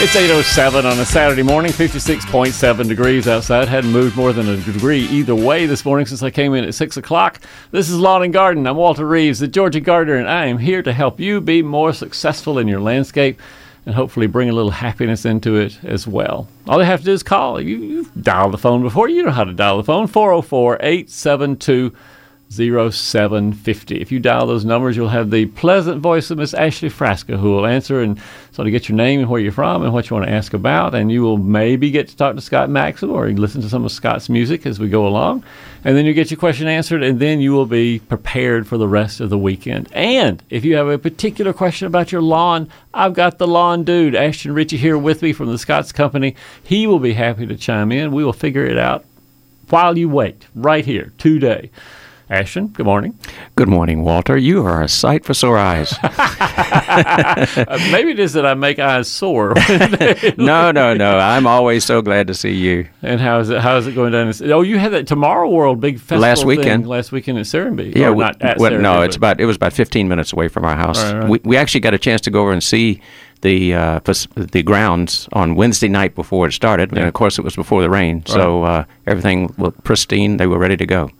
It's 8.07 on a Saturday morning, 56.7 degrees outside. Hadn't moved more than a degree either way this morning since I came in at 6 o'clock. This is Lawn and Garden. I'm Walter Reeves, the Georgia Gardener, and I am here to help you be more successful in your landscape and hopefully bring a little happiness into it as well. All you have to do is call. You, you've dialed the phone before. You know how to dial the phone. 404 872 0750. If you dial those numbers, you'll have the pleasant voice of Miss Ashley Frasca who will answer and sort of get your name and where you're from and what you want to ask about. And you will maybe get to talk to Scott Maxwell or listen to some of Scott's music as we go along. And then you get your question answered, and then you will be prepared for the rest of the weekend. And if you have a particular question about your lawn, I've got the lawn dude, Ashton Ritchie, here with me from the Scott's Company. He will be happy to chime in. We will figure it out while you wait, right here, today. Ashton, good morning. Good morning, Walter. You are a sight for sore eyes. uh, maybe it is that I make eyes sore. no, no, no. I'm always so glad to see you. And how is it? How is it going down? Oh, you had that Tomorrow World big festival last weekend. last weekend at Serenbe. Yeah, we, not at well, no, it's about it was about 15 minutes away from our house. Right, right. We we actually got a chance to go over and see the uh, the grounds on Wednesday night before it started, yeah. and of course it was before the rain, right. so uh, everything looked pristine. They were ready to go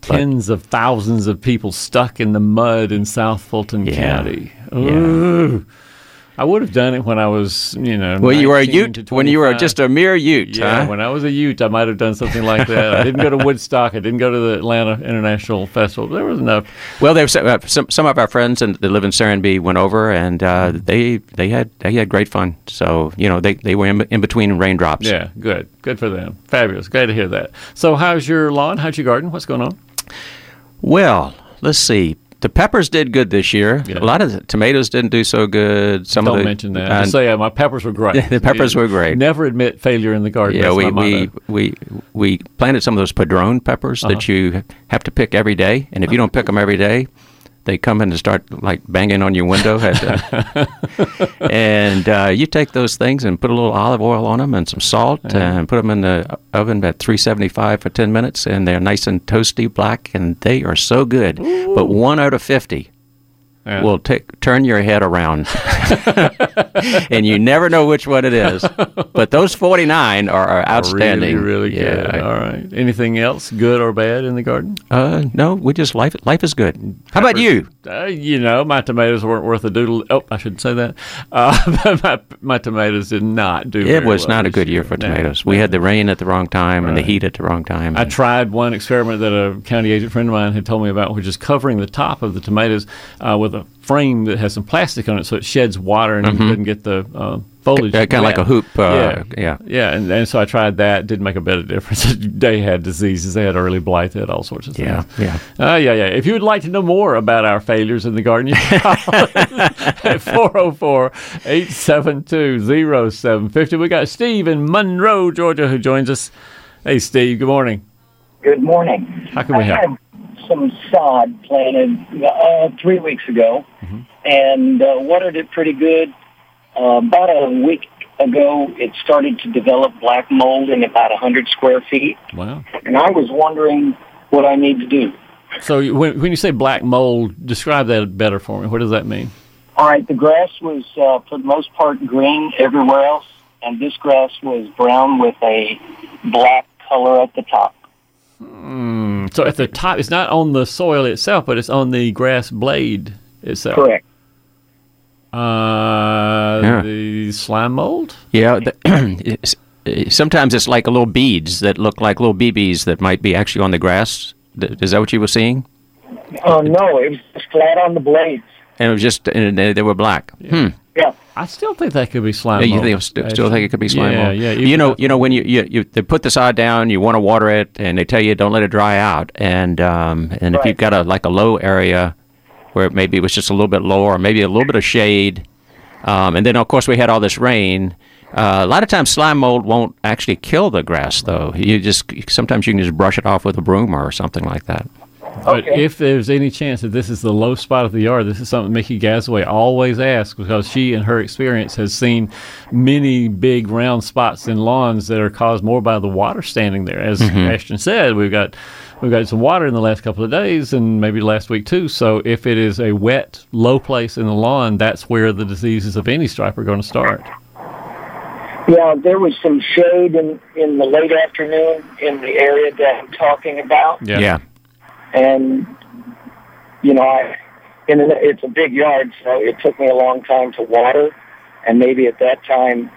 tens but, of thousands of people stuck in the mud in South Fulton yeah, County. Yeah. I would have done it when I was, you know. Well, you were a Ute when you were just a mere Ute. Yeah, huh? when I was a Ute, I might have done something like that. I didn't go to Woodstock. I didn't go to the Atlanta International Festival. There was enough. Well, there was uh, some some of our friends and that live in Serenbe went over, and uh, they they had they had great fun. So you know they, they were in, in between raindrops. Yeah, good, good for them. Fabulous. Glad to hear that. So, how's your lawn? How's your garden? What's going on? Well, let's see. The peppers did good this year. Yeah. A lot of the tomatoes didn't do so good. Some Don't of the, mention that. Uh, Just say uh, my peppers were great. the peppers were great. Never admit failure in the garden. Yeah, That's we, we, we we planted some of those padron peppers Uh-huh. that you have to pick every day, and if you don't pick them every day, they come in and start like banging on your window. At, and uh, you take those things and put a little olive oil on them and some salt, and put them in the oven at 375 for 10 minutes, and they're nice and toasty black, and they are so good. But one out of 50 Yeah. will take turn your head around, and you never know which one it is. But those 49 are, are outstanding. Really, really Yeah. good. All right. Anything else, good or bad, in the garden? Uh, no, we just life life is good. How about you? Uh, you know, my tomatoes weren't worth a doodle. Oh, I shouldn't say that. Uh, my, my tomatoes did not do. It was well not a good year for tomatoes. no. We had the rain at the wrong time and the heat at the wrong time. I tried one experiment that a county agent friend of mine had told me about, which is covering the top of the tomatoes uh, with a frame that has some plastic on it, so it sheds water and doesn't get the uh, foliage. kind of like a hoop. Uh, yeah, yeah. yeah, and, and so I tried that. Didn't make a bit of difference. they had diseases. They had early blight. They had all sorts of things. Yeah, yeah. Uh, yeah, yeah. If you would like to know more about our failures in the garden, you can call us at 404 872 0750. We got Steve in Monroe, Georgia, who joins us. Hey, Steve, good morning. Good morning. How can we I help? Some sod planted uh, three weeks ago Mm-hmm. and uh, watered it pretty good. Uh, about a week ago, it started to develop black mold in about 100 square feet, Wow. and I was wondering what I need to do. So when, when you say black mold, describe that better for me. What does that mean? All right, the grass was uh, for the most part green everywhere else, and this grass was brown with a black color at the top. So at the top, it's not on the soil itself, but it's on the grass blade itself. Correct. Uh, Yeah. The slime mold? Yeah. The, it's, uh, sometimes it's like little beads that look like little BBs that might be actually on the grass. Is that what you were seeing? Oh no, it was just flat on the blades. And it was just, and they, they were black. Hmm. Yeah. I still think that could be slime Yeah, you mold. think, still, still think it could be slime yeah, mold? Yeah, You know, you know when you, you, you they put the sod down, you want to water it, and they tell you don't let it dry out. And um, and if you've got a like a low area where maybe it was just a little bit lower, or maybe a little bit of shade, um, and then of course we had all this rain. Uh, a lot of times slime mold won't actually kill the grass though. You just sometimes you can just brush it off with a broom or something like that. But Okay. if there's any chance that this is the low spot of the yard, this is something Mickey Gasaway always asks because she, in her experience, has seen many big round spots in lawns that are caused more by the water standing there. As mm-hmm. Ashton said, we've got we've got some water in the last couple of days and maybe last week too. So if it is a wet, low place in the lawn, that's where the diseases of any stripe are going to start. Yeah, there was some shade in, in the late afternoon in the area that I'm talking about. Yeah. Yeah. And you know, I in an, it's a big yard, so it took me a long time to water, and maybe at that time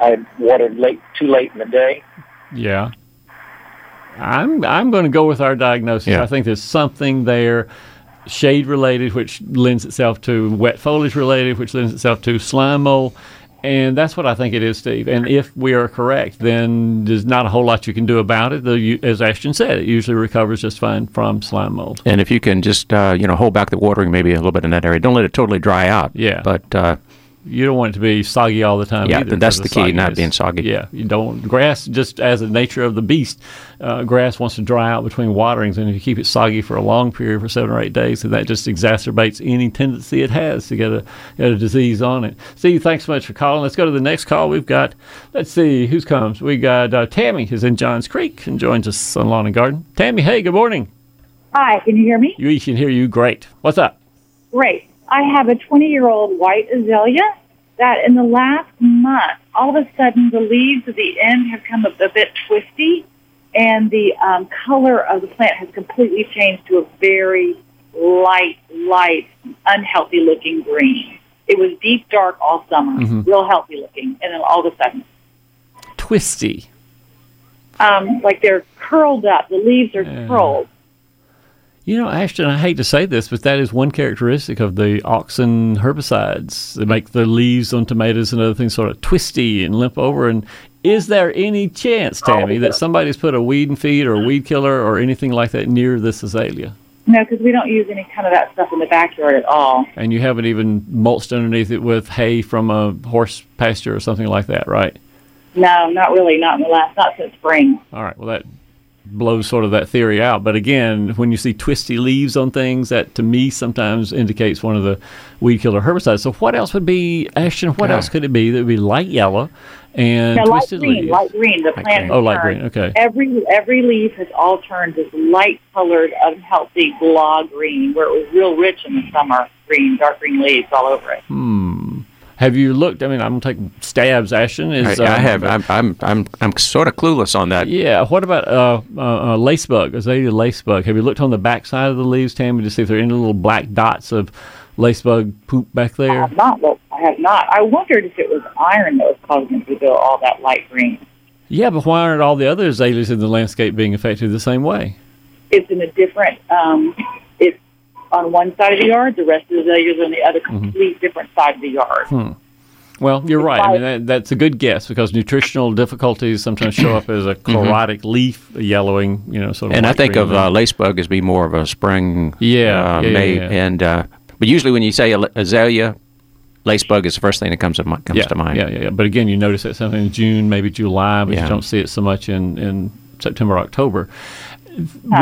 I watered late, too late in the day. Yeah. I'm I'm going to go with our diagnosis. Yeah. I think there's something there, shade related, which lends itself to wet foliage related, which lends itself to slime mold, and that's what I think it is, Steve. And if we are correct, then there's not a whole lot you can do about it. Though, you, as Ashton said, it usually recovers just fine from slime mold. And if you can just uh, you know hold back the watering maybe a little bit in that area, don't let it totally dry out. Yeah. But uh, You don't want it to be soggy all the time. Yeah, either that's for the key, not being soggy. Yeah, you don't grass just as a nature of the beast. Uh, grass wants to dry out between waterings, and if you keep it soggy for a long period, for seven or eight days, then that just exacerbates any tendency it has to get a get a disease on it. Steve, thanks so much for calling. Let's go to the next call. We've got, let's see, who's comes. We got uh, Tammy, who's in Johns Creek and joins us on Lawn and Garden. Tammy, hey, good morning. Hi, can you hear me? We can hear you. Great. What's up? Great. I have a 20 year old white azalea that in the last month, all of a sudden the leaves at the end have come a, a bit twisty and the um, color of the plant has completely changed to a very light, light, unhealthy looking green. It was deep dark all summer, real healthy looking, and then all of a sudden, Twisty. um, like they're curled up. The leaves are Yeah. curled. You know, Ashton, I hate to say this, but that is one characteristic of the auxin herbicides. They make the leaves on tomatoes and other things sort of twisty and limp over. And is there any chance, Tammy, that somebody's put a weed and feed or a weed killer or anything like that near this azalea? No, because we don't use any kind of that stuff in the backyard at all. And you haven't even mulched underneath it with hay from a horse pasture or something like that, right? No, not really. Not in the last, not since spring. All right. Well, that blows sort of that theory out. But again, when you see twisty leaves on things, that to me sometimes indicates one of the weed killer herbicides. So what else would be, Ashton? What Yeah. else could it be? That would be light yellow and No, light twisted green, leaves. light green. The plant. Oh, light green. Okay. Every every leaf has all turned this light colored, unhealthy blah green, where it was real rich in the summer. Green, dark green leaves all over it. Hmm. Have you looked? I mean, I'm gonna take stabs. Ashton is. I, I um, have. I'm, I'm I'm I'm sort of clueless on that. Yeah. What about uh, uh, uh, lace bug? Azalea lace bug. Have you looked on the back side of the leaves, Tammy, to see if there are any little black dots of lace bug poop back I there? have not Well, I have not. I wondered if it was iron that was causing it to go all that light green. Yeah, but why aren't all the other azaleas in the landscape being affected the same way? It's in a different. Um, it's on one side of the yard. The rest of the azaleas are on the other, Mm-hmm. complete different side of the yard. Well, you're right. I mean, that, that's a good guess because nutritional difficulties sometimes show up as a chlorotic leaf yellowing, you know, sort of. And I think of uh, lace bug as being more of a spring. Yeah, uh, yeah, yeah, May, yeah. and uh, but usually when you say azalea, lace bug is the first thing that comes to mi- comes yeah, to mind. Yeah, yeah, yeah. But again, you notice that something in June, maybe July, but you don't see it so much in, in September, October.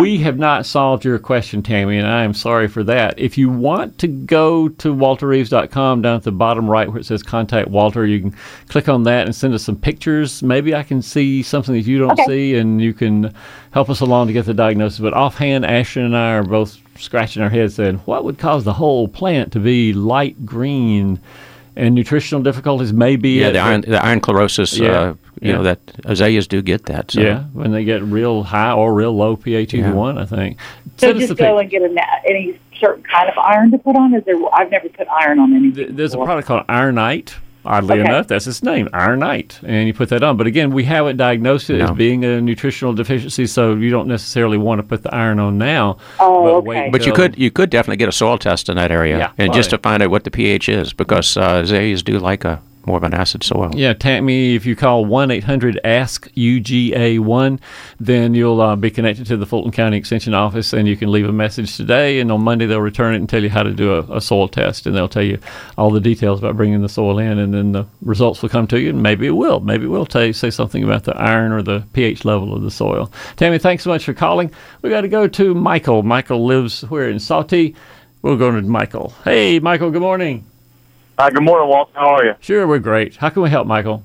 We have not solved your question, Tammy, and I am sorry for that. If you want to go to walterreeves.com down at the bottom right where it says contact Walter, you can click on that and send us some pictures. Maybe I can see something that you don't Okay. see and you can help us along to get the diagnosis. But offhand, Ashton and I are both scratching our heads saying, what would cause the whole plant to be light green? And nutritional difficulties may be Yeah, it, the iron, the iron chlorosis. Yeah, Uh, you yeah. know that azaleas do get that. So. Yeah, when they get real high or real low pH either Yeah. one, I think. So Send just go pic- and get a, any certain kind of iron to put on. Is there? I've never put iron on anything. Th- There's a product called Ironite. Oddly Okay. enough, that's its name, Ironite, and you put that on. But again, we haven't diagnosed it as being a nutritional deficiency, so you don't necessarily want to put the iron on now. Oh, but okay. wait But you could you could definitely get a soil test in that area, Yeah. and Oh, just yeah. to find out what the pH is, because uh, azaleas do like a more of an acid soil. Yeah, Tammy, if you call 1 800 ASK UGA 1, then you'll uh, be connected to the Fulton County Extension Office and you can leave a message today. And on Monday, they'll return it and tell you how to do a, a soil test. And they'll tell you all the details about bringing the soil in. And then the results will come to you. And maybe it will. Maybe it will tell you, say something about the iron or the pH level of the soil. Tammy, thanks so much for calling. we got to go to Michael. Michael lives where in Salty. We'll go to Michael. Hey, Michael, good morning. Hi, good morning, Walt. How are you? Sure, we're great. How can we help, Michael?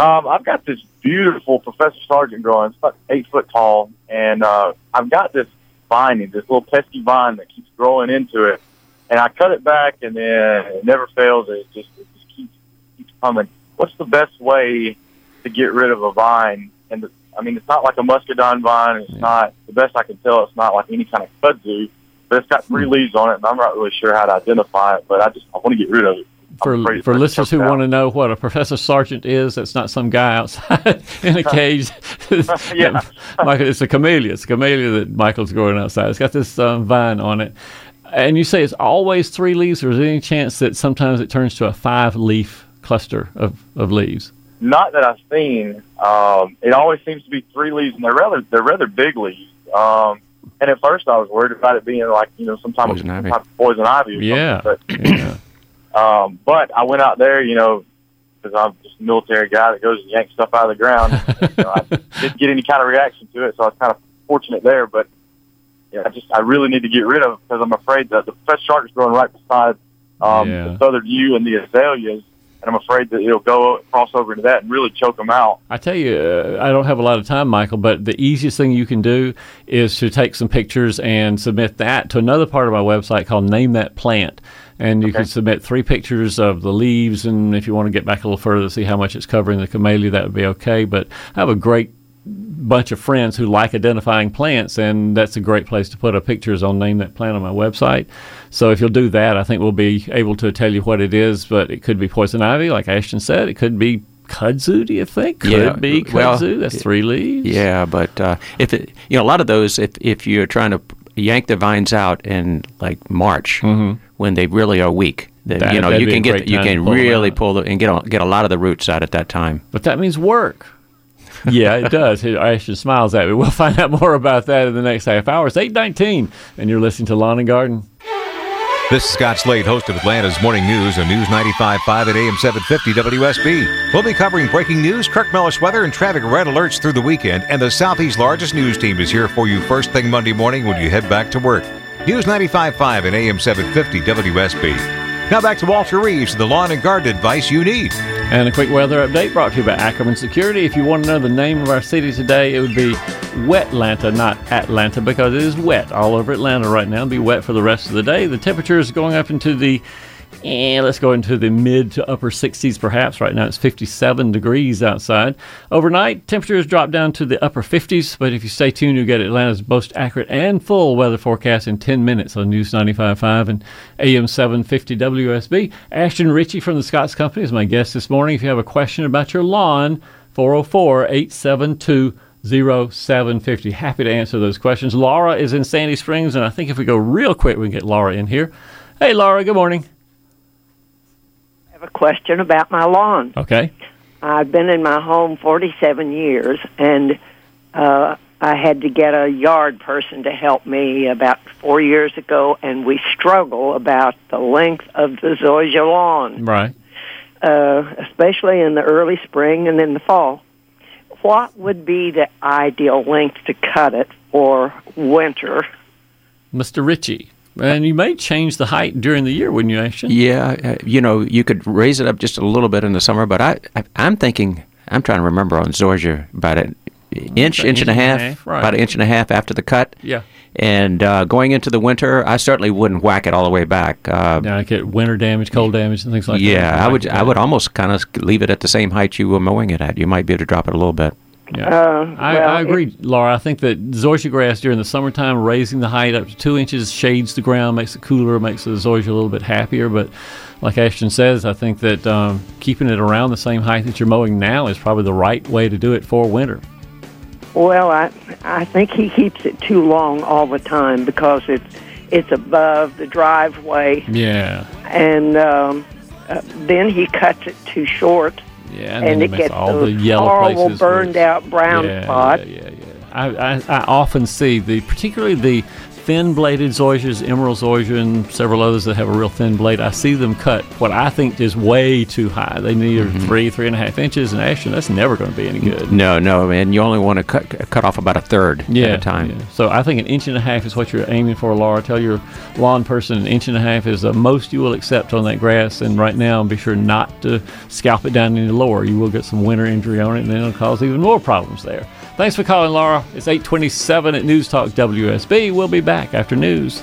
Um, I've got this beautiful Professor Sargent growing. It's about eight foot tall, and uh, I've got this vine, this little pesky vine that keeps growing into it. And I cut it back, and then it never fails. It just it just keeps keeps coming. What's the best way to get rid of a vine? And the, I mean, it's not like a muscadine vine. It's not the best I can tell. It's not like any kind of kudzu, but it's got three leaves on it, and I'm not really sure how to identify it. But I just I want to get rid of it. For for listeners who want to know what a professor Sargent is, that's not some guy outside in a cage. Yeah. Michael, it's a camellia. It's a camellia that Michael's growing outside. It's got this um, vine on it, and you say it's always three leaves, or is there any chance that sometimes it turns to a five-leaf cluster of, of leaves? Not that I've seen. Um, it always seems to be three leaves, and they're rather they're rather big leaves. Um, and at first, I was worried about it being like you know some type, of, Poison some ivy. type of poison ivy. Or Yeah. Something. yeah. But, um, but I went out there, you know, because I'm just a military guy that goes and yanks stuff out of the ground. you know, I didn't get any kind of reaction to it, so I was kind of fortunate there. But yeah, I just I really need to get rid of it because I'm afraid that the professor shark is growing right beside um, Yeah. the southern yew and the azaleas, and I'm afraid that it'll go cross over into that and really choke them out. I tell you, uh, I don't have a lot of time, Michael, but the easiest thing you can do is to take some pictures and submit that to another part of my website called Name That Plant. And you can submit three pictures of the leaves, and if you want to get back a little further to see how much it's covering the camellia, that would be okay. But I have a great bunch of friends who like identifying plants, and that's a great place to put up pictures on Name That Plant on my website. So if you'll do that, I think we'll be able to tell you what it is. But it could be poison ivy, like Ashton said. It could be kudzu. Do you think? Could Yeah, be well, kudzu. That's three leaves. Yeah, but uh, if it, you know, a lot of those, if if you're trying to yank the vines out in like March when they really are weak, then Mm-hmm. That- you know you can get you can pull 'em really pull the, and get a, get a lot of the roots out at that time. But that means work. yeah, it does. Ashton smiles at me. We'll find out more about that in the next half hour. It's eight nineteen, and you're listening to Lawn and Garden. This is Scott Slade, host of Atlanta's Morning News on News 95.5 at AM 750 WSB. We'll be covering breaking news, Kirk Mellish weather, and traffic red alerts through the weekend. And the Southeast's largest news team is here for you first thing Monday morning when you head back to work. News 95.5 and AM 750 WSB. Now back to Walter Reeves, the lawn and garden advice you need. And a quick weather update brought to you by Ackerman Security. If you want to know the name of our city today, it would be Wetlanta, not Atlanta, because it is wet all over Atlanta right now. It'll be wet for the rest of the day. The temperature is going up into the, eh, let's go into the mid to upper 60s perhaps. Right now it's 57 degrees outside. Overnight, temperatures drop down to the upper 50s, but if you stay tuned, you'll get Atlanta's most accurate and full weather forecast in 10 minutes on News 95.5 and AM 750 WSB. Ashton Ritchie from the Scott's Company is my guest this morning. If you have a question about your lawn, 404 872 0750. Happy to answer those questions. Laura is in Sandy Springs, and I think if we go real quick, we can get Laura in here. Hey, Laura, good morning. Have a question about my lawn. Okay. I've been in my home 47 years, and uh, I had to get a yard person to help me about four years ago, and we struggle about the length of the zoysia lawn, Right. uh, especially in the early spring and in the fall. What would be the ideal length to cut it for winter? Mr. Ritchie. And you may change the height during the year, wouldn't you, Ashton? Yeah, uh, you know, you could raise it up just a little bit in the summer, but I, I I'm thinking I'm trying to remember on Zoysia about an inch, inch and a half, right. about an inch and a half after the cut. Yeah. And uh, going into the winter, I certainly wouldn't whack it all the way back. Uh, Now I get winter damage, cold damage, and things like that. yeah, I would I would almost kind of leave it at the same height you were mowing it at. You might be able to drop it a little bit. Yeah. Uh, I, well, I agree, Laura. I think that zoysia grass during the summertime, raising the height up to two inches, shades the ground, makes it cooler, makes the zoysia a little bit happier. But like Ashton says, I think that um, keeping it around the same height that you're mowing now is probably the right way to do it for winter. Well, I I think he keeps it too long all the time because it's it's above the driveway Yeah. and um, uh, then he cuts it too short, Yeah, and, and then it it gets all those the yellow horrible places burned out brown yeah, spots. Yeah, yeah, yeah. I, I, I often see the, particularly the thin-bladed zoysias, emerald zoysia, and several others that have a real thin blade. I see them cut what I think is way too high. They need Mm-hmm. three, three and a half inches, and actually that's never going to be any good. No, no, and you only want to cut cut off about a third Yeah, at a time. yeah. So I think an inch and a half is what you're aiming for, Laura. Tell your lawn person an inch and a half is the most you will accept on that grass. And right now, be sure not to scalp it down any lower. You will get some winter injury on it, and then it'll cause even more problems there. Thanks for calling, Laura. It's 827 at News Talk WSB. We'll be back after news.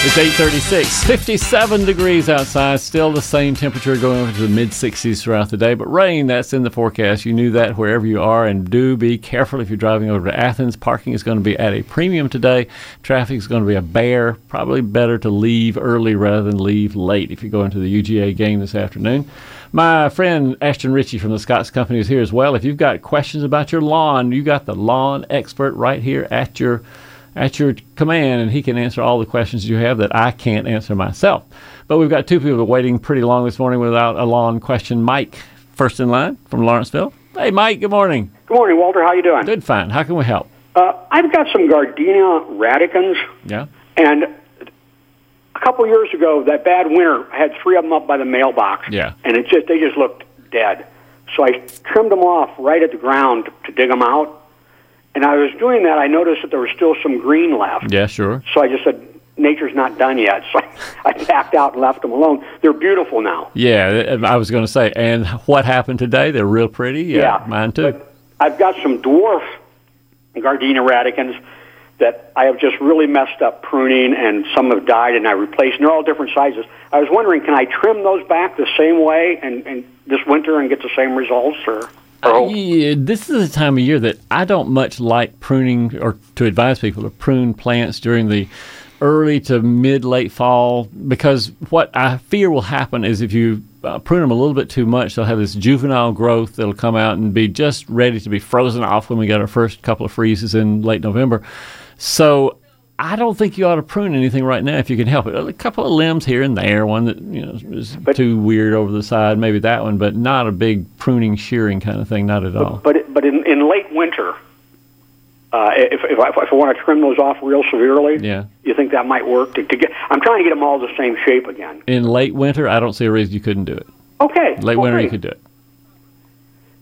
It's 836, 57 degrees outside, still the same temperature going over to the mid 60s throughout the day, but rain, that's in the forecast. You knew that wherever you are, and do be careful if you're driving over to Athens. Parking is going to be at a premium today. Traffic is going to be a bear. Probably better to leave early rather than leave late if you go into the UGA game this afternoon. My friend Ashton Ritchie from the Scott's Company is here as well. If you've got questions about your lawn, you got the lawn expert right here at your at your command, and he can answer all the questions you have that I can't answer myself. But we've got two people waiting pretty long this morning without a long question. Mike, first in line from Lawrenceville. Hey, Mike. Good morning. Good morning, Walter. How you doing? Good, fine. How can we help? Uh, I've got some gardenia radicans, Yeah. and a couple years ago, that bad winter, I had three of them up by the mailbox. Yeah. And it just they just looked dead. So I trimmed them off right at the ground to, to dig them out. And I was doing that. I noticed that there was still some green left. Yeah, sure. So I just said, "Nature's not done yet." So I, backed out and left them alone. They're beautiful now. Yeah, I was going to say. And what happened today? They're real pretty. Yeah, mine too. I've got some dwarf gardenia radicans that I have just really messed up pruning, and some have died, and I replaced. And they're all different sizes. I was wondering, can I trim those back the same way and, and this winter and get the same results, or? Yeah, this is a time of year that I don't much like pruning or to advise people to prune plants during the early to mid late fall because what I fear will happen is if you uh, prune them a little bit too much, they'll have this juvenile growth that'll come out and be just ready to be frozen off when we get our first couple of freezes in late November. So I don't think you ought to prune anything right now if you can help it. A couple of limbs here and there, one that you know is too weird over the side, maybe that one, but not a big pruning, shearing kind of thing, not at all. But but in, in late winter, uh, if, if, I, if I want to trim those off real severely, Yeah. you think that might work to, to get? I'm trying to get them all the same shape again. In late winter, I don't see a reason you couldn't do it. Okay. Late well, winter, you could do it.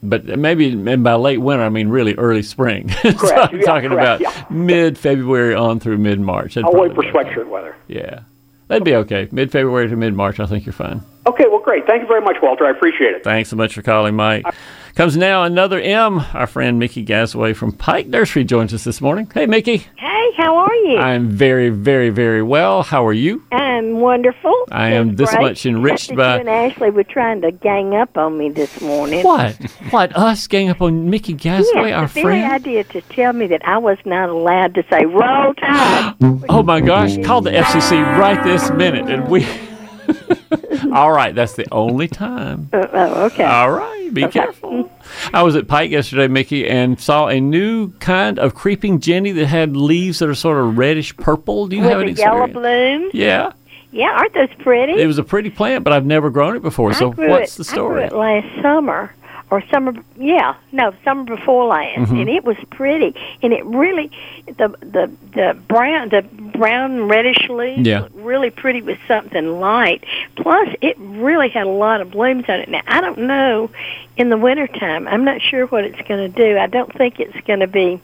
But maybe and by late winter, I mean really early spring. so Correct. I'm Yeah, talking correct. about Yeah. mid February on through mid March. I'll wait for sweatshirt weather. Yeah. That'd be okay. Mid February to mid March, I think you're fine. Okay. Well, great. Thank you very much, Walter. I appreciate it. Thanks so much for calling, Mike. Comes now another M. Our friend Mickey Gasaway from Pike Nursery joins us this morning. Hey, Mickey. Hey, how are you? I'm very, very, very well. How are you? I'm wonderful. I am That's this great. much enriched by- You and Ashley were trying to gang up on me this morning. What? what? Us gang up on Mickey Gasaway, Yes, our the friend? idea to tell me that I was not allowed to say roll tide. Oh my gosh, call the FCC right this minute and we. All right, that's the only time. Uh, oh, okay. All right, be careful. I was at Pike yesterday, Mickey, and saw a new kind of creeping Jenny that had leaves that are sort of reddish purple. Do you With have any an yellow blooms. Yeah, Yeah, aren't those pretty? it was a pretty plant, but I've never grown it before. So I grew what's it, the story? I grew it last summer or summer. Yeah, no, summer before last, Mhm. and it was pretty. And it really, the the the brown the brown reddish leaves Yeah. looked really pretty with something light. Plus, it really had a lot of blooms on it. Now I don't know in the wintertime. I'm not sure what it's going to do. I don't think it's going to be.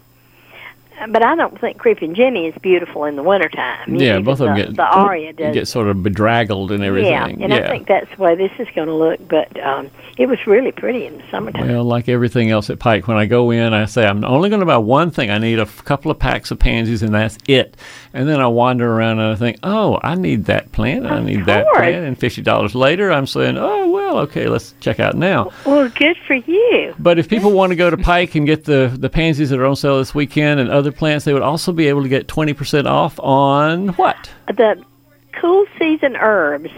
But I don't think Creeping Jenny is beautiful in the wintertime. Yeah, both of them the, get the aria does. get sort of bedraggled and everything. Yeah, and I think that's the way this is going to look. But um, it was really pretty in the summertime. Well, like everything else at Pike, when I go in, I say I'm only going to buy one thing. I need a f- couple of packs of pansies, and that's it. And then I wander around and I think, oh, I need that plant. I need that plant. And fifty dollars later, I'm saying, oh well, okay, let's check out now. Well, good for you. But if people want to go to Pike and get the, the pansies that are on sale this weekend and other plants, they would also be able to get 20% off on what? The cool season herbs.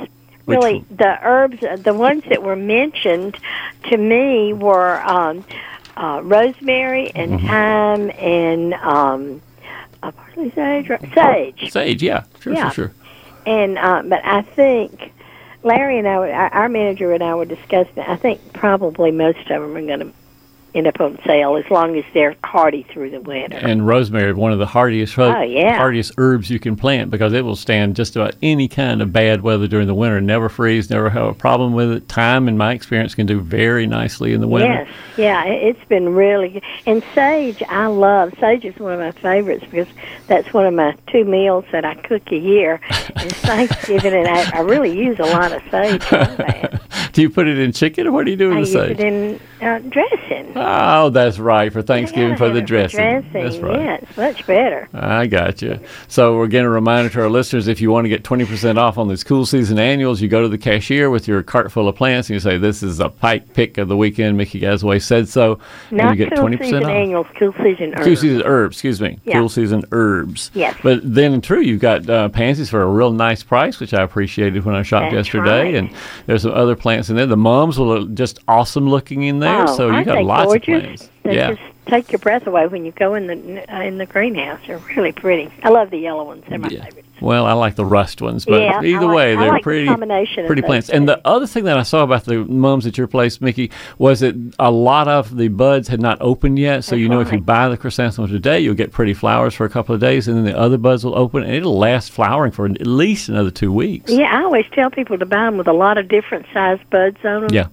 Which really, one? the herbs, the ones that were mentioned to me were um, uh, rosemary and Mm-hmm. thyme and um, uh, parsley sage, right? sage. Sage, yeah, sure, Yeah. sure, sure. And uh, but I think Larry and I, our, our manager and I were discussing. it. I think probably most of them are going to end up on sale as long as they're hardy through the winter. And rosemary, one of the hardiest, Oh, yeah. hardiest herbs you can plant because it will stand just about any kind of bad weather during the winter. Never freeze, never have a problem with it. Thyme, in my experience, can do very nicely in the winter. Yes, yeah, it- it's been really good. And sage, I love sage is one of my favorites because that's one of my two meals that I cook a year. Is Thanksgiving, and I, I really use a lot of sage. do you put it in chicken or what do you do with I the sage? Uh, dressing. Oh, that's right, for Thanksgiving Yeah, for the dressing. dressing. That's right. Yeah, it's much better. I got you. So a reminder to remind our listeners: if you want to get twenty percent off on these cool season annuals, you go to the cashier with your cart full of plants and you say, "This is a Pike pick of the weekend." Mickey Gasaway said so, and Not you get cool twenty season percent off. annuals, cool season herbs. Cool season herbs, excuse me. Yeah. Cool season herbs. Yes. But then, true, you've got uh, pansies for a real nice price, which I appreciated when I shopped That's yesterday. right. And there's some other plants in there. The mums will look just awesome looking in there. Oh, so you got lots gorgeous? of plants. They yeah. just take your breath away when you go in the uh, in the greenhouse. They're really pretty. I love the yellow ones. They're my Yeah. favorite. Well, I like the rust ones, but Yeah, either like- way, they're like the pretty, combination pretty plants. And the other thing that I saw about the mums at your place, Mickey, was that a lot of the buds had not opened yet. So you know, if you buy the chrysanthemum today, you'll get pretty flowers for a couple of days, and then the other buds will open, and it'll last flowering for at least another two weeks. Yeah, I always tell people to buy them with a lot of different size buds on them. Yeah.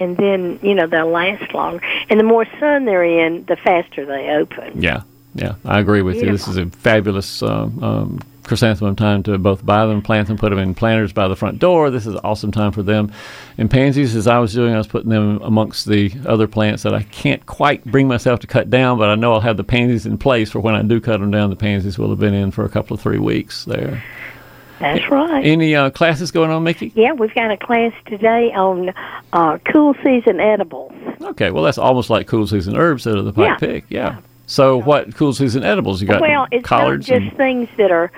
And then you know they'll last longer. And the more sun they're in, the faster they open. Yeah, yeah, I agree with you. This is a fabulous um, um, chrysanthemum time to both buy them, plant them, put them in planters by the front door. This is an awesome time for them. And pansies, as I was doing, I was putting them amongst the other plants that I can't quite bring myself to cut down, but I know I'll have the pansies in place for when I do cut them down. The pansies will have been in for a couple of three weeks there. That's right. Any uh, classes going on, Mickey? Yeah, we've got a class today on uh, cool season edibles. Okay, well that's almost like cool season herbs out of the Yeah. Pike pick. Yeah. So what cool season edibles you got? well, it's collards not just and- things that are,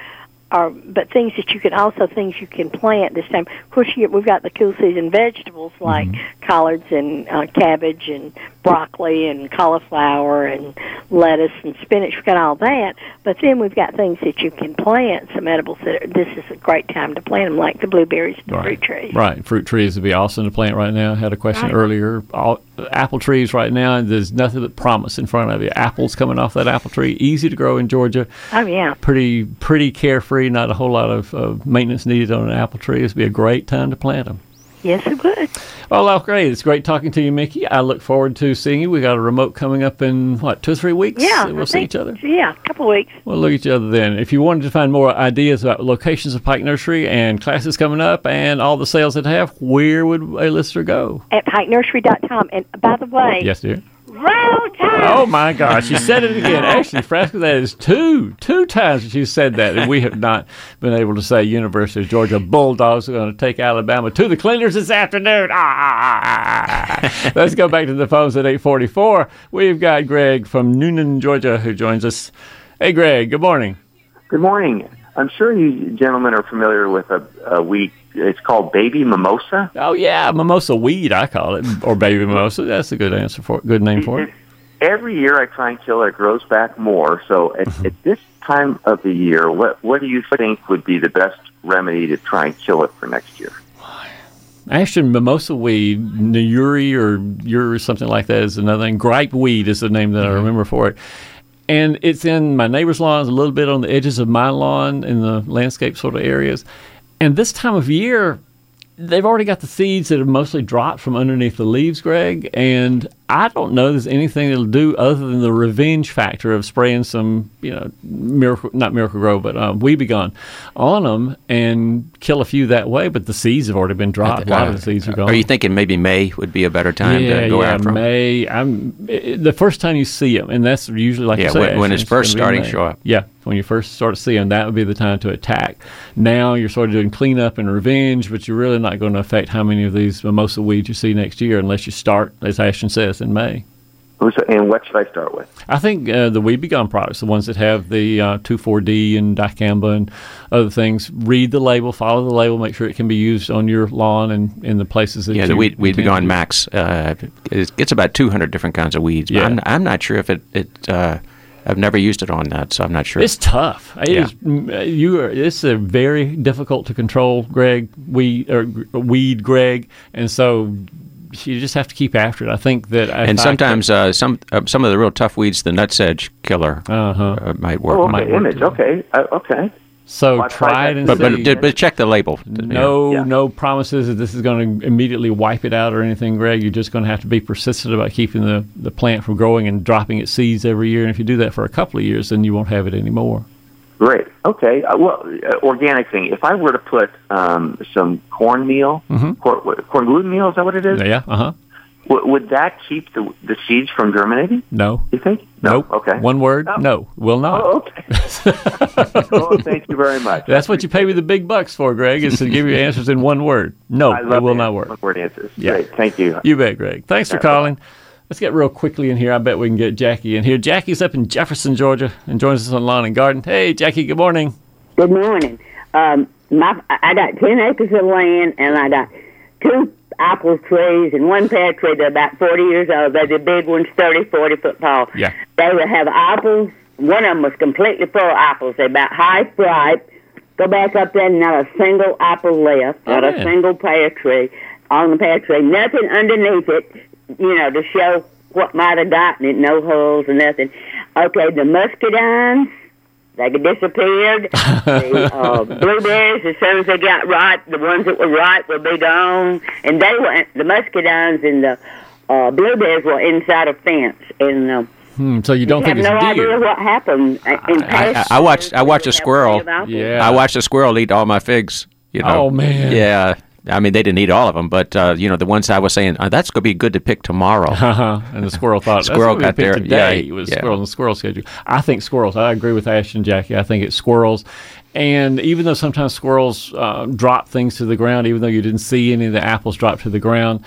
are, but things that you can also things you can plant this time. Of course, you, we've got the cool season vegetables like Mm-hmm. collards and uh, cabbage and broccoli and cauliflower and lettuce and spinach. We've got all that, but then we've got things that you can plant. Some edibles that are, this is a great time to plant them, like the blueberries and the Right. fruit trees. Right, fruit trees would be awesome to plant right now. I had a question Right. earlier. All, apple trees right now, and there's nothing but promise in front of you. Apples coming off that apple tree, easy to grow in Georgia. Oh yeah. Pretty, pretty carefree. Not a whole lot of uh, maintenance needed on an apple tree. This would be a great time to plant them. Yes, it would. Well, well, great. It's great talking to you, Mickey. I look forward to seeing you. We got a remote coming up in what two or three weeks. Yeah, we'll see each other. Yeah, a couple of weeks. We'll look at each other then. If you wanted to find more ideas about locations of Pike Nursery and classes coming up and all the sales that have, where would a listener go? At pikenursery.com. And by the way, Yes, dear. Roll tide. Oh my gosh, she said it again. Ashley, Frasca, that is two, two times that you said that, and we have not been able to say University of Georgia Bulldogs are going to take Alabama to the cleaners this afternoon. Ah, ah, ah, ah. Let's go back to the phones at 844. We've got Greg from Newnan, Georgia, who joins us. Hey, Greg, good morning. Good morning. I'm sure you gentlemen are familiar with a, a weed. It's called baby mimosa. Oh, yeah, mimosa weed, I call it, or baby mimosa. That's a good answer for it, good name for it. Every year I try and kill it. It grows back more. So at, Mm-hmm. at this time of the year, what what do you think would be the best remedy to try and kill it for next year? Actually, mimosa weed, Nuri or Ur or something like that is another thing. Gripe weed is the name that I remember for it. And it's in my neighbor's lawns, a little bit on the edges of my lawn in the landscape sort of areas. And this time of year, they've already got the seeds that have mostly dropped from underneath the leaves, Greg. And I don't know there's anything that'll do other than the revenge factor of spraying some, you know, miracle not Miracle-Gro, but um, Weed B Gon on them and kill a few that way. But the seeds have already been dropped. a lot of the seeds are gone. Are you thinking maybe May would be a better time yeah, to go after? yeah, after 'em? May. I'm it, the first time you see them, and that's usually like Yeah, say, when- when Ashton, it's first starting to show up. Yeah, when you first start to see them, that would be the time to attack. Now you're sort of doing cleanup and revenge, but you're really not going to affect how many of these mimosa weeds you see next year unless you start, as Ashton says, in May. And what should I start with? I think uh, the Weed B Gon products, the ones that have the uh, 2,4-D and dicamba and other things, read the label, follow the label, make sure it can be used on your lawn and in the places that Yeah, you the weed, weed intend begone max. Uh, it gets about 200 different kinds of weeds. but Yeah. I'm, I'm not sure if it. it uh, I've never used it on that, so I'm not sure. It's tough. It Yeah. is- You are. It's a very difficult to control, Greg. Weed or weed, Greg, and so you just have to keep after it. I think that. if and I sometimes uh, some uh, some of the real tough weeds, the nutsedge killer, uh might work. Oh, might okay, work image. Okay, uh, okay. So Well, try it and But, see. but but check the label. no, no promises that this is going to immediately wipe it out or anything, Greg. You're just going to have to be persistent about keeping the, the plant from growing and dropping its seeds every year. And if you do that for a couple of years, then you won't have it anymore. Great. Okay. Uh, well, uh, organic thing. If I were to put um, some cornmeal, Mhm. corn, corn gluten meal, is that what it is? Yeah. Uh huh. W- would that keep the the seeds from germinating? No. You think? Nope. Okay. One word. No. Will not. Oh, okay. oh, thank you very much. That's what you pay me the big bucks for, Greg, is to give you answers in one word. No, I it will not work. One word answers. Yeah. Great. Thank you. You bet, Greg. Thanks for calling. Let's get real quickly in here. I bet we can get Jackie in here. Jackie's up in Jefferson, Georgia, and joins us on Lawn and Garden. Hey, Jackie, good morning. Good morning. Um, my I got ten acres of land, and I got two apple trees and one pear tree. They're about forty years old. They're the big ones, thirty, forty foot tall. Yeah. They would have apples. One of them was completely full of apples. They're about half ripe. Go back up there, and not a single apple left. Oh, Not a single pear tree on the pear tree. Nothing underneath it, you know, to show what might have gotten it. No holes or nothing. Okay, the muscadines. They disappeared. the uh, blueberries, as soon as they got ripe, the ones that were ripe would be gone. And they were the muscadines and the uh, blueberries were inside a fence. And uh, Hmm, so you don't have think no it's idea deer? what happened. uh, In I, past I, I watched I watched a squirrel. plenty of apples. Yeah. I watched a squirrel eat all my figs. You know. Oh, man. Yeah. I mean, they didn't eat all of them, but uh, you know, the ones I was saying, oh, that's going to be good to pick tomorrow. Uh-huh. And the squirrel thought Squirrel that's what we got there. today Yeah, was yeah. squirrel and the squirrel schedule. I think squirrels. I agree with Ashton and Jackie. I think it's squirrels. And even though sometimes squirrels uh, drop things to the ground, even though you didn't see any of the apples drop to the ground,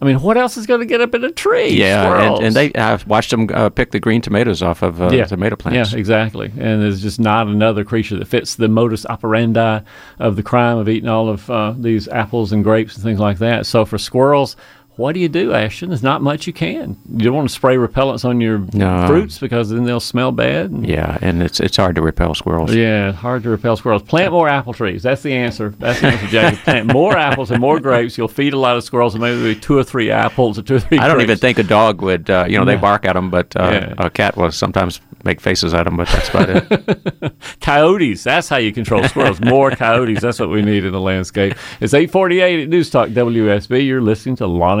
I mean, what else is going to get up in a tree? yeah, and, and they I've watched them uh, pick the green tomatoes off of uh, tomato plants. Yeah, exactly. And there's just not another creature that fits the modus operandi of the crime of eating all of uh, these apples and grapes and things like that. So for squirrels, what do you do, Ashton? There's not much you can. You don't want to spray repellents on your No. fruits because then they'll smell bad. and- Yeah, and it's it's hard to repel squirrels. yeah, hard to repel squirrels. Plant more apple trees. That's the answer. That's the answer, Jackie. Plant more apples and more grapes. You'll feed a lot of squirrels, and maybe two or three apples or two or three. I don't even think a dog would. Uh, you know, they bark at them, but uh, Yeah. a cat will sometimes make faces at them. But that's about it. Coyotes. That's how you control squirrels. More coyotes. That's what we need in the landscape. It's 848 at News Talk WSB. You're listening to Lawn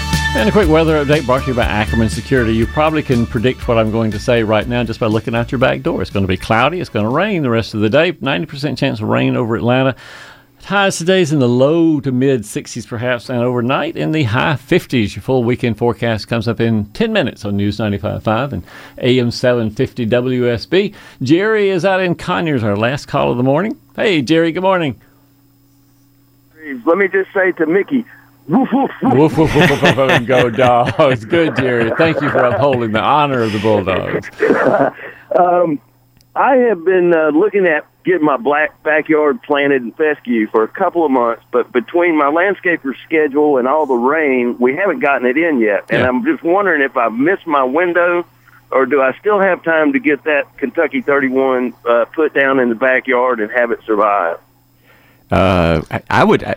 And a quick weather update brought to you by Ackerman Security. You probably can predict what I'm going to say right now just by looking out your back door. It's going to be cloudy. It's going to rain the rest of the day. 90% chance of rain over Atlanta. Highs today is in the low to mid 60s, perhaps, and overnight in the high 50s. Your full weekend forecast comes up in 10 minutes on News 95.5 and AM 750 WSB. Jerry is out in Conyers, our last call of the morning. Hey, Jerry, good morning. Let me just say to Mickey, woof, woof, woof. Woof, woof, woof, woof, woof, and go dogs. Good, Jerry. Thank you for upholding the honor of the Bulldogs. um, I have been uh, looking at getting my black backyard planted in fescue for a couple of months, but between my landscaper schedule and all the rain, we haven't gotten it in yet. And Yeah. I'm just wondering if I've missed my window or do I still have time to get that Kentucky 31 uh, put down in the backyard and have it survive? Uh, I, I would I,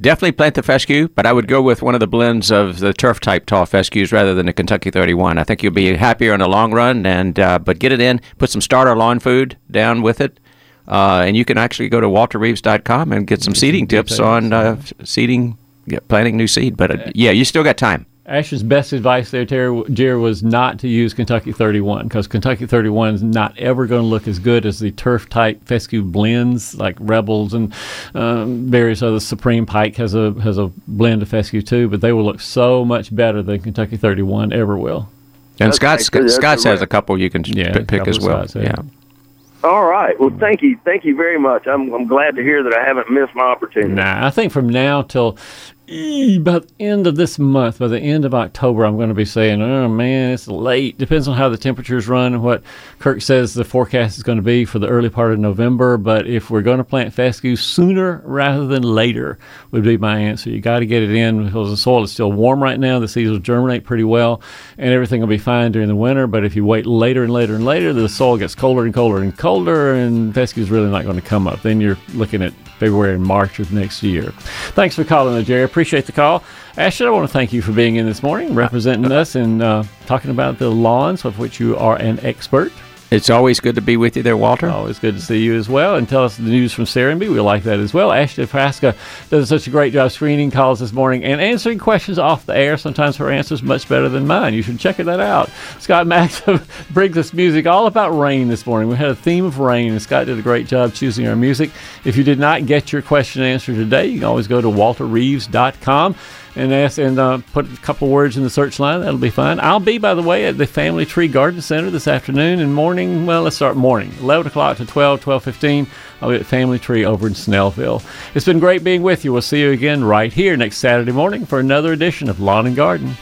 definitely plant the fescue, but I would go with one of the blends of the turf type tall fescues rather than the Kentucky 31. I think you'll be happier in the long run. And uh, but get it in, put some starter lawn food down with it. Uh, and you can actually go to walterreeves.com and get some seeding tips on uh, seeding, get, planting new seed. But uh, yeah, you still got time. Ash's best advice there, Terry, Jerry, was not to use Kentucky 31 because Kentucky 31 is not ever going to look as good as the turf type fescue blends like Rebels and um, various other. Supreme Pike has a has a blend of fescue too, but they will look so much better than Kentucky 31 ever will. And Scott's Scott's has a couple you can Yeah, p- a pick as well. of sides, yeah. yeah. All right. Well, thank you. Thank you very much. I'm, I'm glad to hear that I haven't missed my opportunity. Nah, I think from now till eh, about the end of this month, by the end of October, I'm going to be saying, oh man, it's late. Depends on how the temperatures run and what Kirk says the forecast is going to be for the early part of November. But if we're going to plant fescue sooner rather than later, would be my answer. You got to get it in because the soil is still warm right now. The seeds will germinate pretty well, and everything will be fine during the winter. But if you wait later and later and later, the soil gets colder and colder and colder, and fescue is really not going to come up. Then you're looking at February and March of next year. Thanks for calling, Jerry. Appreciate the call. Ashley, I want to thank you for being in this morning, representing us and uh, talking about the lawns, of which you are an expert. It's always good to be with you there, Walter. Always good to see you as well. And tell us the news from Serenbe. We like that as well. Ashley Frasca does such a great job screening calls this morning and answering questions off the air. Sometimes her answers much better than mine. You should check that out. Scott Maxim brings us music all about rain this morning. We had a theme of rain, and Scott did a great job choosing our music. If you did not get your question answered today, you can always go to walterreeves.com and ask and uh, put a couple words in the search line. That'll be fine. I'll be, by the way, at the Family Tree Garden Center this afternoon and morning. Well, let's start morning, 11 o'clock to 12, 12:15. I'll be at Family Tree over in Snellville. It's been great being with you. We'll see you again right here next Saturday morning for another edition of Lawn and Garden.